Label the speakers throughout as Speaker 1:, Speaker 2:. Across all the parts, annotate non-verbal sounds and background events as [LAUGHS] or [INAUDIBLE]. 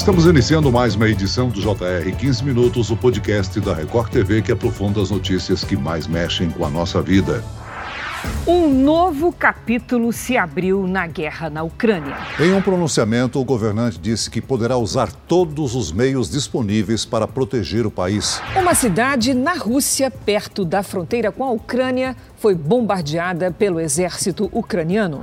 Speaker 1: Estamos iniciando mais uma edição do JR 15 Minutos, o podcast da Record TV que aprofunda as notícias que mais mexem com a nossa vida.
Speaker 2: Um novo capítulo se abriu na guerra na Ucrânia.
Speaker 1: Em um pronunciamento, o governante disse que poderá usar todos os meios disponíveis para proteger o país.
Speaker 2: Uma cidade na Rússia, perto da fronteira com a Ucrânia, foi bombardeada pelo exército ucraniano.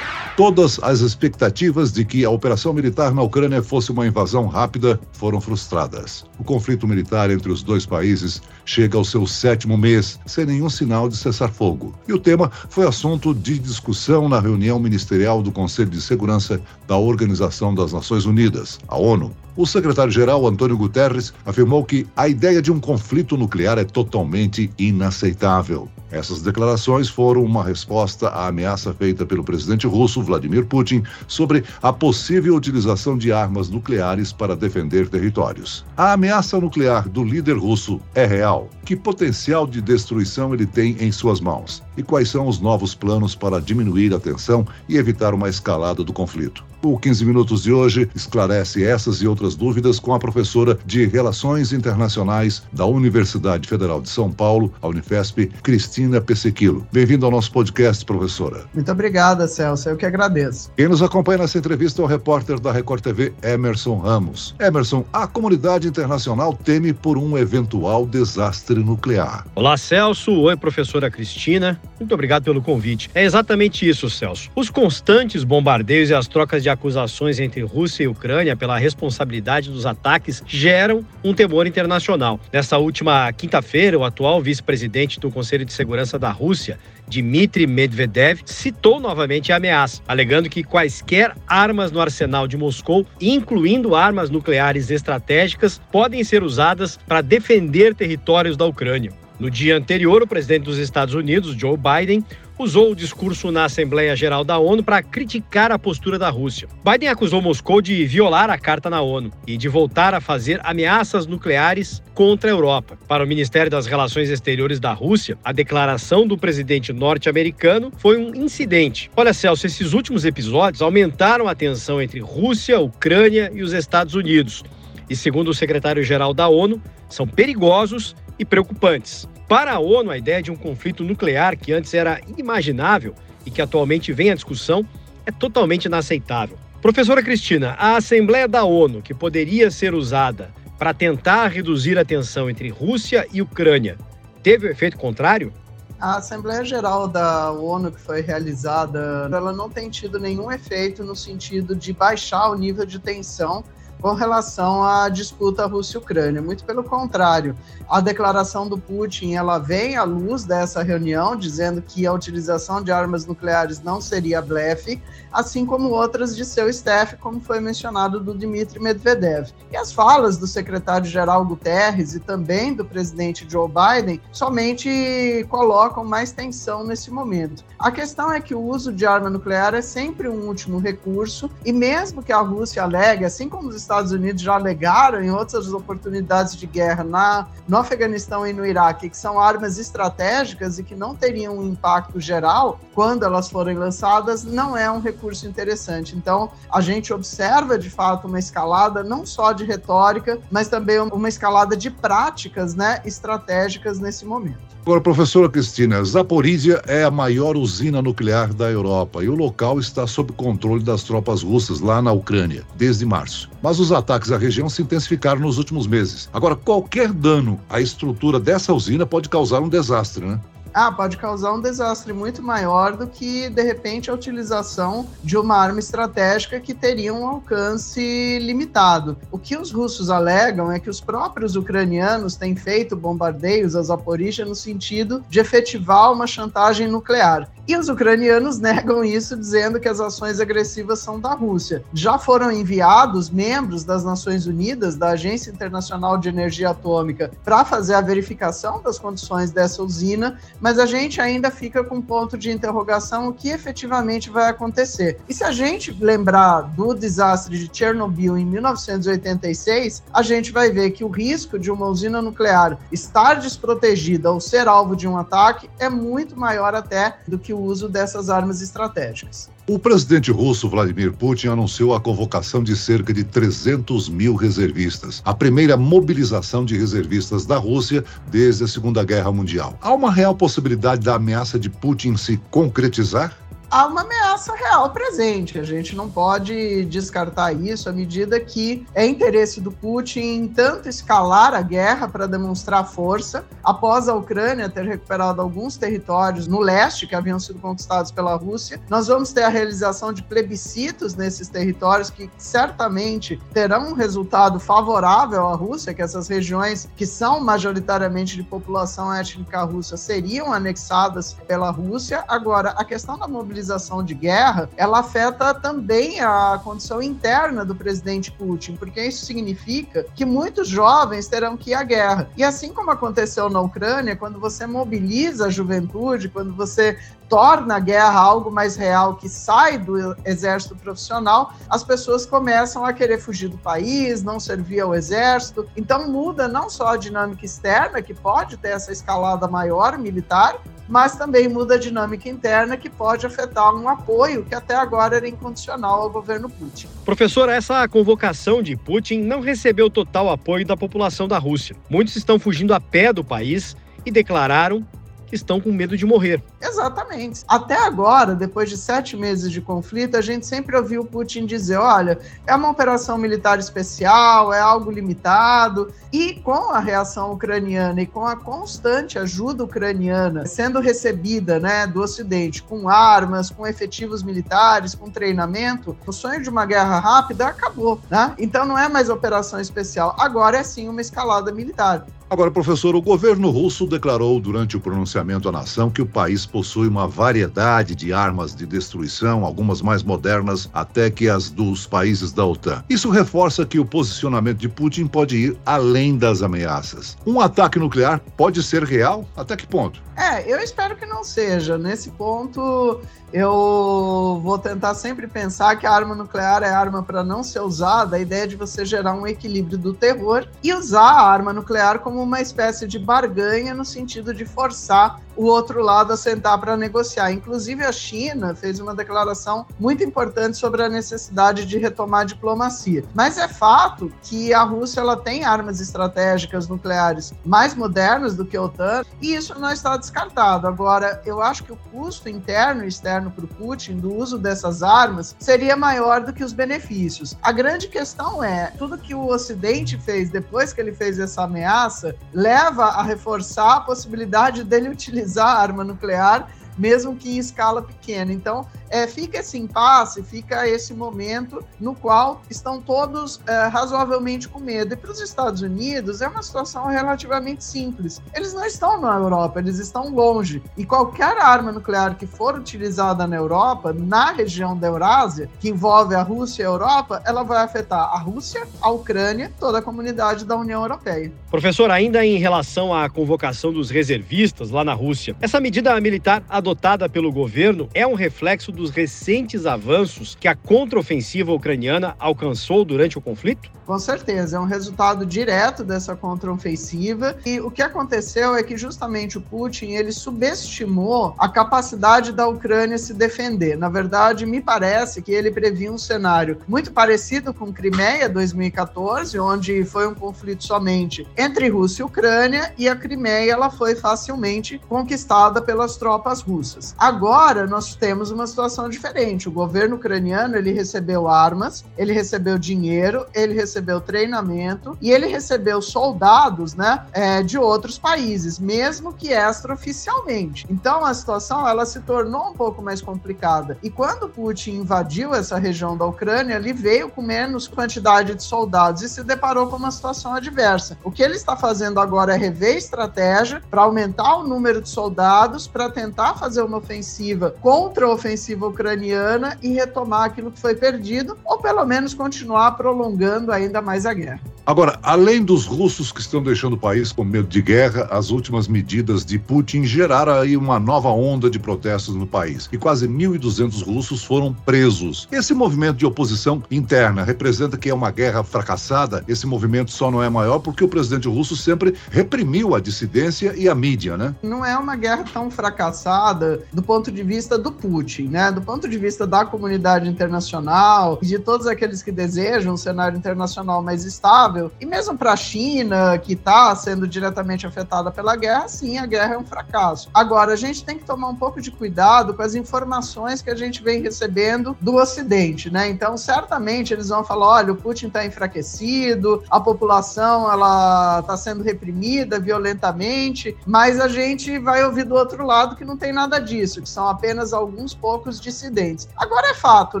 Speaker 1: Todas as expectativas de que a operação militar na Ucrânia fosse uma invasão rápida foram frustradas. O conflito militar entre os dois países chega ao seu sétimo mês, sem nenhum sinal de cessar-fogo. E o tema foi assunto de discussão na reunião ministerial do Conselho de Segurança da Organização das Nações Unidas, a ONU. O secretário-geral Antônio Guterres afirmou que a ideia de um conflito nuclear é totalmente inaceitável. Essas declarações foram uma resposta à ameaça feita pelo presidente russo Vladimir Putin sobre a possível utilização de armas nucleares para defender territórios. A ameaça nuclear do líder russo é real. Que potencial de destruição ele tem em suas mãos? E quais são os novos planos para diminuir a tensão e evitar uma escalada do conflito? O 15 Minutos de hoje esclarece essas e outras dúvidas com a professora de Relações Internacionais da Universidade Federal de São Paulo, a Unifesp, Cristina Pessequilo. Bem-vindo ao nosso podcast, professora.
Speaker 3: Muito obrigada, Celso. Eu que agradeço.
Speaker 1: Quem nos acompanha nessa entrevista é o repórter da Record TV, Emerson Ramos. Emerson, a comunidade internacional teme por um eventual desastre nuclear.
Speaker 4: Olá, Celso. Oi, professora Cristina. Muito obrigado pelo convite. É exatamente isso, Celso. Os constantes bombardeios e as trocas de acusações entre Rússia e Ucrânia pela responsabilidade dos ataques geram um temor internacional. Nessa última quinta-feira, o atual vice-presidente do Conselho de Segurança da Rússia, Dmitry Medvedev, citou novamente a ameaça, alegando que quaisquer armas no arsenal de Moscou, incluindo armas nucleares estratégicas, podem ser usadas para defender territórios da Ucrânia. No dia anterior, o presidente dos Estados Unidos, Joe Biden, usou o discurso na Assembleia Geral da ONU para criticar a postura da Rússia. Biden acusou Moscou de violar a carta na ONU e de voltar a fazer ameaças nucleares contra a Europa. Para o Ministério das Relações Exteriores da Rússia, a declaração do presidente norte-americano foi um incidente. Olha, Celso, esses últimos episódios aumentaram a tensão entre Rússia, Ucrânia e os Estados Unidos. E segundo o secretário-geral da ONU, são perigosos e preocupantes. Para a ONU, a ideia de um conflito nuclear que antes era inimaginável e que atualmente vem à discussão é totalmente inaceitável. Professora Cristina, a Assembleia da ONU, que poderia ser usada para tentar reduzir a tensão entre Rússia e Ucrânia, teve o efeito contrário?
Speaker 3: A Assembleia Geral da ONU que foi realizada, ela não tem tido nenhum efeito no sentido de baixar o nível de tensão com relação à disputa Rússia-Ucrânia. Muito pelo contrário, a declaração do Putin ela vem à luz dessa reunião, dizendo que a utilização de armas nucleares não seria blefe, assim como outras de seu staff, como foi mencionado do Dmitry Medvedev. E as falas do secretário-geral Guterres e também do presidente Joe Biden somente colocam mais tensão nesse momento. A questão é que o uso de arma nuclear é sempre um último recurso, e mesmo que a Rússia alegue, assim como os Estados Unidos já alegaram em outras oportunidades de guerra na, no Afeganistão e no Iraque, que são armas estratégicas e que não teriam um impacto geral quando elas forem lançadas, não é um recurso interessante. Então, a gente observa de fato uma escalada não só de retórica, mas também uma escalada de práticas né, estratégicas nesse momento.
Speaker 1: Agora, professora Cristina, Zaporizhia é a maior usina nuclear da Europa e o local está sob controle das tropas russas lá na Ucrânia desde março. Mas os ataques à região se intensificaram nos últimos meses. Agora, qualquer dano à estrutura dessa usina pode causar um desastre, né?
Speaker 3: Ah, pode causar um desastre muito maior do que, de repente, a utilização de uma arma estratégica que teria um alcance limitado. O que os russos alegam é que os próprios ucranianos têm feito bombardeios a Zaporizhia no sentido de efetivar uma chantagem nuclear. E os ucranianos [LAUGHS] negam isso, dizendo que as ações agressivas são da Rússia. Já foram enviados membros das Nações Unidas, da Agência Internacional de Energia Atômica, para fazer a verificação das condições dessa usina, mas a gente ainda fica com ponto de interrogação o que efetivamente vai acontecer. E se a gente lembrar do desastre de Chernobyl em 1986, a gente vai ver que o risco de uma usina nuclear estar desprotegida ou ser alvo de um ataque é muito maior até do que o uso dessas armas estratégicas.
Speaker 1: O presidente russo Vladimir Putin anunciou a convocação de cerca de 300 mil reservistas, a primeira mobilização de reservistas da Rússia desde a Segunda Guerra Mundial. Há uma real possibilidade da ameaça de Putin se concretizar?
Speaker 3: Há uma ameaça real presente. A gente não pode descartar isso à medida que é interesse do Putin tanto escalar a guerra para demonstrar força, após a Ucrânia ter recuperado alguns territórios no leste que haviam sido conquistados pela Rússia. Nós vamos ter a realização de plebiscitos nesses territórios que certamente terão um resultado favorável à Rússia, que essas regiões que são majoritariamente de população étnica russa seriam anexadas pela Rússia. Agora, a questão da mobilização mobilização de guerra, ela afeta também a condição interna do presidente Putin, porque isso significa que muitos jovens terão que ir à guerra. E assim como aconteceu na Ucrânia, quando você mobiliza a juventude, quando você torna a guerra algo mais real que sai do exército profissional, as pessoas começam a querer fugir do país, não servir ao exército. Então muda não só a dinâmica externa, que pode ter essa escalada maior militar, mas também muda a dinâmica interna que pode afetar um apoio que até agora era incondicional ao governo Putin.
Speaker 4: Professor, essa convocação de Putin não recebeu total apoio da população da Rússia. Muitos estão fugindo a pé do país e declararam estão com medo de morrer.
Speaker 3: Exatamente. Até agora, depois de sete meses de conflito, a gente sempre ouviu Putin dizer: olha, é uma operação militar especial, é algo limitado. E com a reação ucraniana e com a constante ajuda ucraniana sendo recebida né, do Ocidente com armas, com efetivos militares, com treinamento, o sonho de uma guerra rápida acabou. Né? Então não é mais operação especial, agora é sim uma escalada militar.
Speaker 1: Agora, professor, o governo russo declarou durante o pronunciamento à nação que o país possui uma variedade de armas de destruição, algumas mais modernas até que as dos países da OTAN. Isso reforça que o posicionamento de Putin pode ir além das ameaças. Um ataque nuclear pode ser real? Até que ponto?
Speaker 3: É, eu espero que não seja. Nesse ponto, eu vou tentar sempre pensar que a arma nuclear é arma para não ser usada, a ideia de você gerar um equilíbrio do terror e usar a arma nuclear como uma espécie de barganha no sentido de forçar o outro lado a sentar para negociar. Inclusive, a China fez uma declaração muito importante sobre a necessidade de retomar a diplomacia. Mas é fato que a Rússia ela tem armas estratégicas nucleares mais modernas do que a OTAN, e isso não está descartado. Agora, eu acho que o custo interno e externo para o Putin do uso dessas armas seria maior do que os benefícios. A grande questão é, tudo que o Ocidente fez depois que ele fez essa ameaça leva a reforçar a possibilidade dele utilizar utilizar arma nuclear, mesmo que em escala pequena. Então, é, fica esse impasse, fica esse momento no qual estão todos é, razoavelmente com medo. E para os Estados Unidos é uma situação relativamente simples. Eles não estão na Europa, eles estão longe. E qualquer arma nuclear que for utilizada na Europa, na região da Eurásia, que envolve a Rússia e a Europa, ela vai afetar a Rússia, a Ucrânia, toda a comunidade da União Europeia.
Speaker 4: Professor, ainda em relação à convocação dos reservistas lá na Rússia, essa medida militar adotada pelo governo é um reflexo dos recentes avanços que a contraofensiva ucraniana alcançou durante o conflito?
Speaker 3: Com certeza, é um resultado direto dessa contraofensiva. E o que aconteceu é que justamente o Putin ele subestimou a capacidade da Ucrânia se defender. Na verdade, me parece que ele previa um cenário muito parecido com Crimeia 2014, onde foi um conflito somente entre Rússia e Ucrânia e a Crimeia ela foi facilmente conquistada pelas tropas russas. Agora nós temos uma situação diferente. O governo ucraniano ele recebeu armas, ele recebeu dinheiro, ele recebeu recebeu treinamento e ele recebeu soldados, né, é, de outros países, mesmo que extraoficialmente. Então a situação ela se tornou um pouco mais complicada. E quando Putin invadiu essa região da Ucrânia, ele veio com menos quantidade de soldados e se deparou com uma situação adversa. O que ele está fazendo agora é rever estratégia para aumentar o número de soldados, para tentar fazer uma ofensiva contra a ofensiva ucraniana e retomar aquilo que foi perdido, ou pelo menos continuar prolongando ainda mais a guerra.
Speaker 1: Agora, além dos russos que estão deixando o país com medo de guerra, as últimas medidas de Putin geraram aí uma nova onda de protestos no país e quase 1.200 russos foram presos. Esse movimento de oposição interna representa que é uma guerra fracassada. Esse movimento só não é maior porque o presidente russo sempre reprimiu a dissidência e a mídia, né?
Speaker 3: Não é uma guerra tão fracassada do ponto de vista do Putin, né? Do ponto de vista da comunidade internacional e de todos aqueles que desejam um cenário internacional mais estável, e mesmo para a China, que está sendo diretamente afetada pela guerra, sim, a guerra é um fracasso. Agora, a gente tem que tomar um pouco de cuidado com as informações que a gente vem recebendo do Ocidente, né? Então, certamente eles vão falar: olha, o Putin está enfraquecido, a população ela está sendo reprimida violentamente, mas a gente vai ouvir do outro lado que não tem nada disso, que são apenas alguns poucos dissidentes. Agora é fato,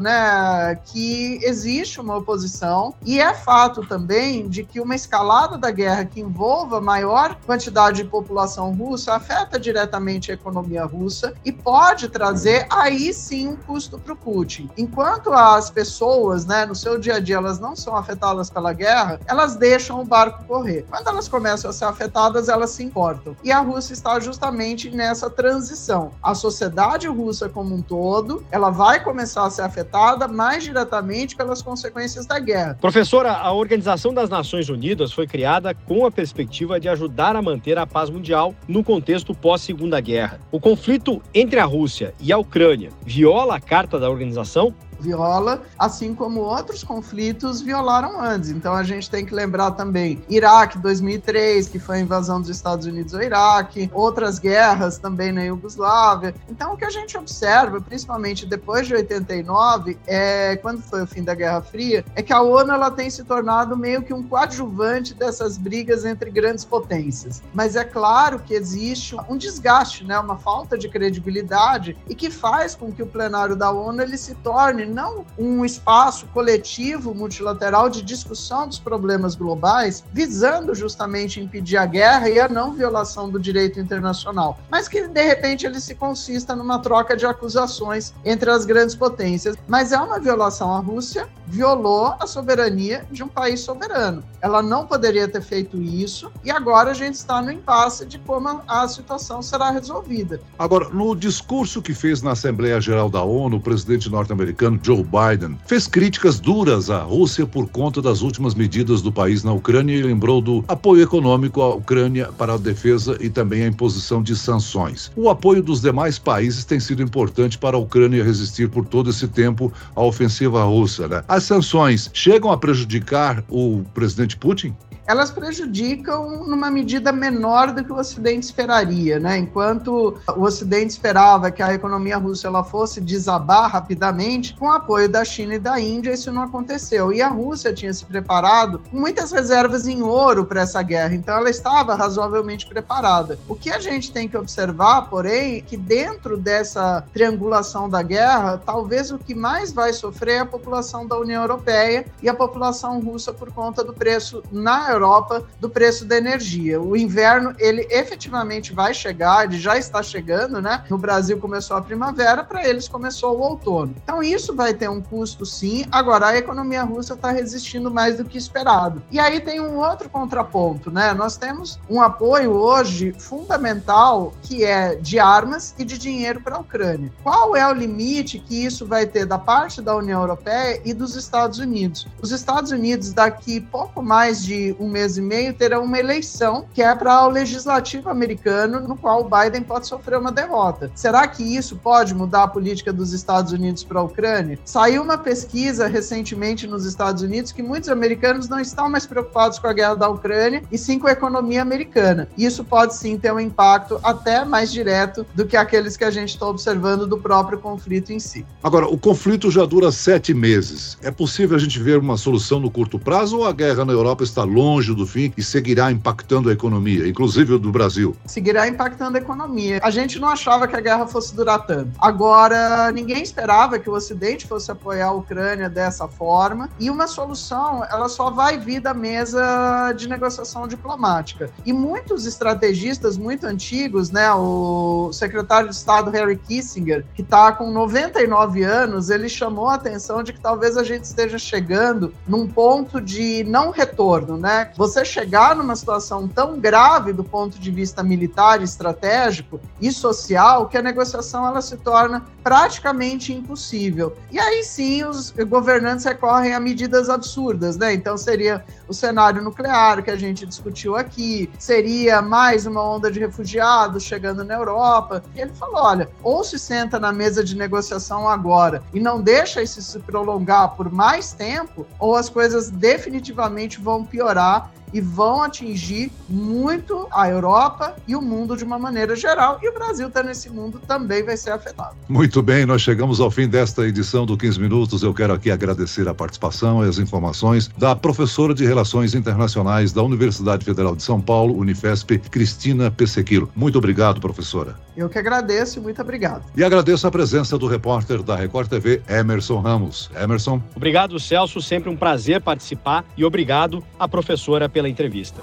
Speaker 3: né, que existe uma oposição e é fato também de que uma escalada da guerra que envolva maior quantidade de população russa afeta diretamente a economia russa e pode trazer aí sim um custo para o Putin. Enquanto as pessoas, né, no seu dia a dia, elas não são afetadas pela guerra, elas deixam o barco correr. Quando elas começam a ser afetadas, elas se importam. E a Rússia está justamente nessa transição. A sociedade russa como um todo, ela vai começar a ser afetada mais diretamente pelas consequências da guerra.
Speaker 4: Professora, a Organização das Nações Unidas foi criada com a perspectiva de ajudar a manter a paz mundial no contexto pós-Segunda Guerra. O conflito entre a Rússia e a Ucrânia viola a Carta da organização
Speaker 3: viola, assim como outros conflitos violaram antes. Então a gente tem que lembrar também Iraque 2003, que foi a invasão dos Estados Unidos ao Iraque, outras guerras também na Iugoslávia. Então o que a gente observa, principalmente depois de 89, é quando foi o fim da Guerra Fria, é que a ONU ela tem se tornado meio que um coadjuvante dessas brigas entre grandes potências. Mas é claro que existe um desgaste, né, uma falta de credibilidade e que faz com que o plenário da ONU ele se torne não um espaço coletivo multilateral de discussão dos problemas globais, visando justamente impedir a guerra e a não violação do direito internacional, mas que de repente ele se consista numa troca de acusações entre as grandes potências. Mas é uma violação. A Rússia violou a soberania de um país soberano. Ela não poderia ter feito isso e agora a gente está no impasse de como a situação será resolvida.
Speaker 1: Agora, no discurso que fez na Assembleia Geral da ONU, o presidente norte-americano Joe Biden, fez críticas duras à Rússia por conta das últimas medidas do país na Ucrânia e lembrou do apoio econômico à Ucrânia para a defesa e também a imposição de sanções. O apoio dos demais países tem sido importante para a Ucrânia resistir por todo esse tempo à ofensiva russa. Né? As sanções chegam a prejudicar o presidente Putin?
Speaker 3: Elas prejudicam numa medida menor do que o Ocidente esperaria, né? Enquanto o Ocidente esperava que a economia russa ela fosse desabar rapidamente, com o apoio da China e da Índia, isso não aconteceu. E a Rússia tinha se preparado com muitas reservas em ouro para essa guerra, então ela estava razoavelmente preparada. O que a gente tem que observar, porém, é que dentro dessa triangulação da guerra, talvez o que mais vai sofrer é a população da União Europeia e a população russa por conta do preço na Europa Europa do preço da energia. O inverno, ele efetivamente vai chegar, ele já está chegando, né? No Brasil começou a primavera, para eles começou o outono. Então isso vai ter um custo sim. Agora a economia russa está resistindo mais do que esperado. E aí tem um outro contraponto, né? Nós temos um apoio hoje fundamental que é de armas e de dinheiro para a Ucrânia. Qual é o limite que isso vai ter da parte da União Europeia e dos Estados Unidos? Os Estados Unidos daqui pouco mais de um mês e meio, terá uma eleição que é para o legislativo americano, no qual o Biden pode sofrer uma derrota. Será que isso pode mudar a política dos Estados Unidos para a Ucrânia? Saiu uma pesquisa recentemente nos Estados Unidos que muitos americanos não estão mais preocupados com a guerra da Ucrânia e sim com a economia americana. Isso pode sim ter um impacto até mais direto do que aqueles que a gente está observando do próprio conflito em si.
Speaker 1: Agora, o conflito já dura sete meses. É possível a gente ver uma solução no curto prazo ou a guerra na Europa está longe? Longe do fim e seguirá impactando a economia, inclusive do Brasil.
Speaker 3: Seguirá impactando a economia. A gente não achava que a guerra fosse durar tanto. Agora, ninguém esperava que o Ocidente fosse apoiar a Ucrânia dessa forma. E uma solução, ela só vai vir da mesa de negociação diplomática. E muitos estrategistas muito antigos, né, o secretário de Estado Harry Kissinger, que está com 99 anos, ele chamou a atenção de que talvez a gente esteja chegando num ponto de não retorno, né? Você chegar numa situação tão grave do ponto de vista militar, estratégico e social que a negociação ela se torna praticamente impossível. E aí sim os governantes recorrem a medidas absurdas, né? Então seria o cenário nuclear que a gente discutiu aqui, seria mais uma onda de refugiados chegando na Europa. E ele falou: olha, ou se senta na mesa de negociação agora e não deixa isso se prolongar por mais tempo, ou as coisas definitivamente vão piorar か？E vão atingir muito a Europa e o mundo de uma maneira geral. E o Brasil está nesse mundo também vai ser afetado.
Speaker 1: Muito bem, nós chegamos ao fim desta edição do 15 Minutos. Eu quero aqui agradecer a participação e as informações da professora de Relações Internacionais da Universidade Federal de São Paulo, Unifesp, Cristina Pessequilo. Muito obrigado, professora.
Speaker 3: Eu que agradeço e muito obrigado.
Speaker 1: E agradeço a presença do repórter da Record TV, Emerson Ramos. Emerson.
Speaker 4: Obrigado, Celso. Sempre um prazer participar e obrigado à professora pela entrevista.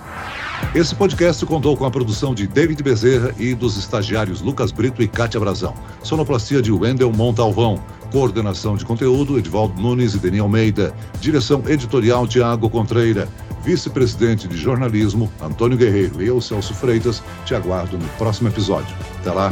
Speaker 1: Esse podcast contou com a produção de David Bezerra e dos estagiários Lucas Brito e Kátia Brazão. Sonoplastia de Wendel Montalvão. Coordenação de conteúdo, Edvaldo Nunes e Deni Almeida. Direção editorial, Tiago Contreira. Vice-presidente de jornalismo, Antônio Guerreiro. E eu, Celso Freitas, te aguardo no próximo episódio. Até lá.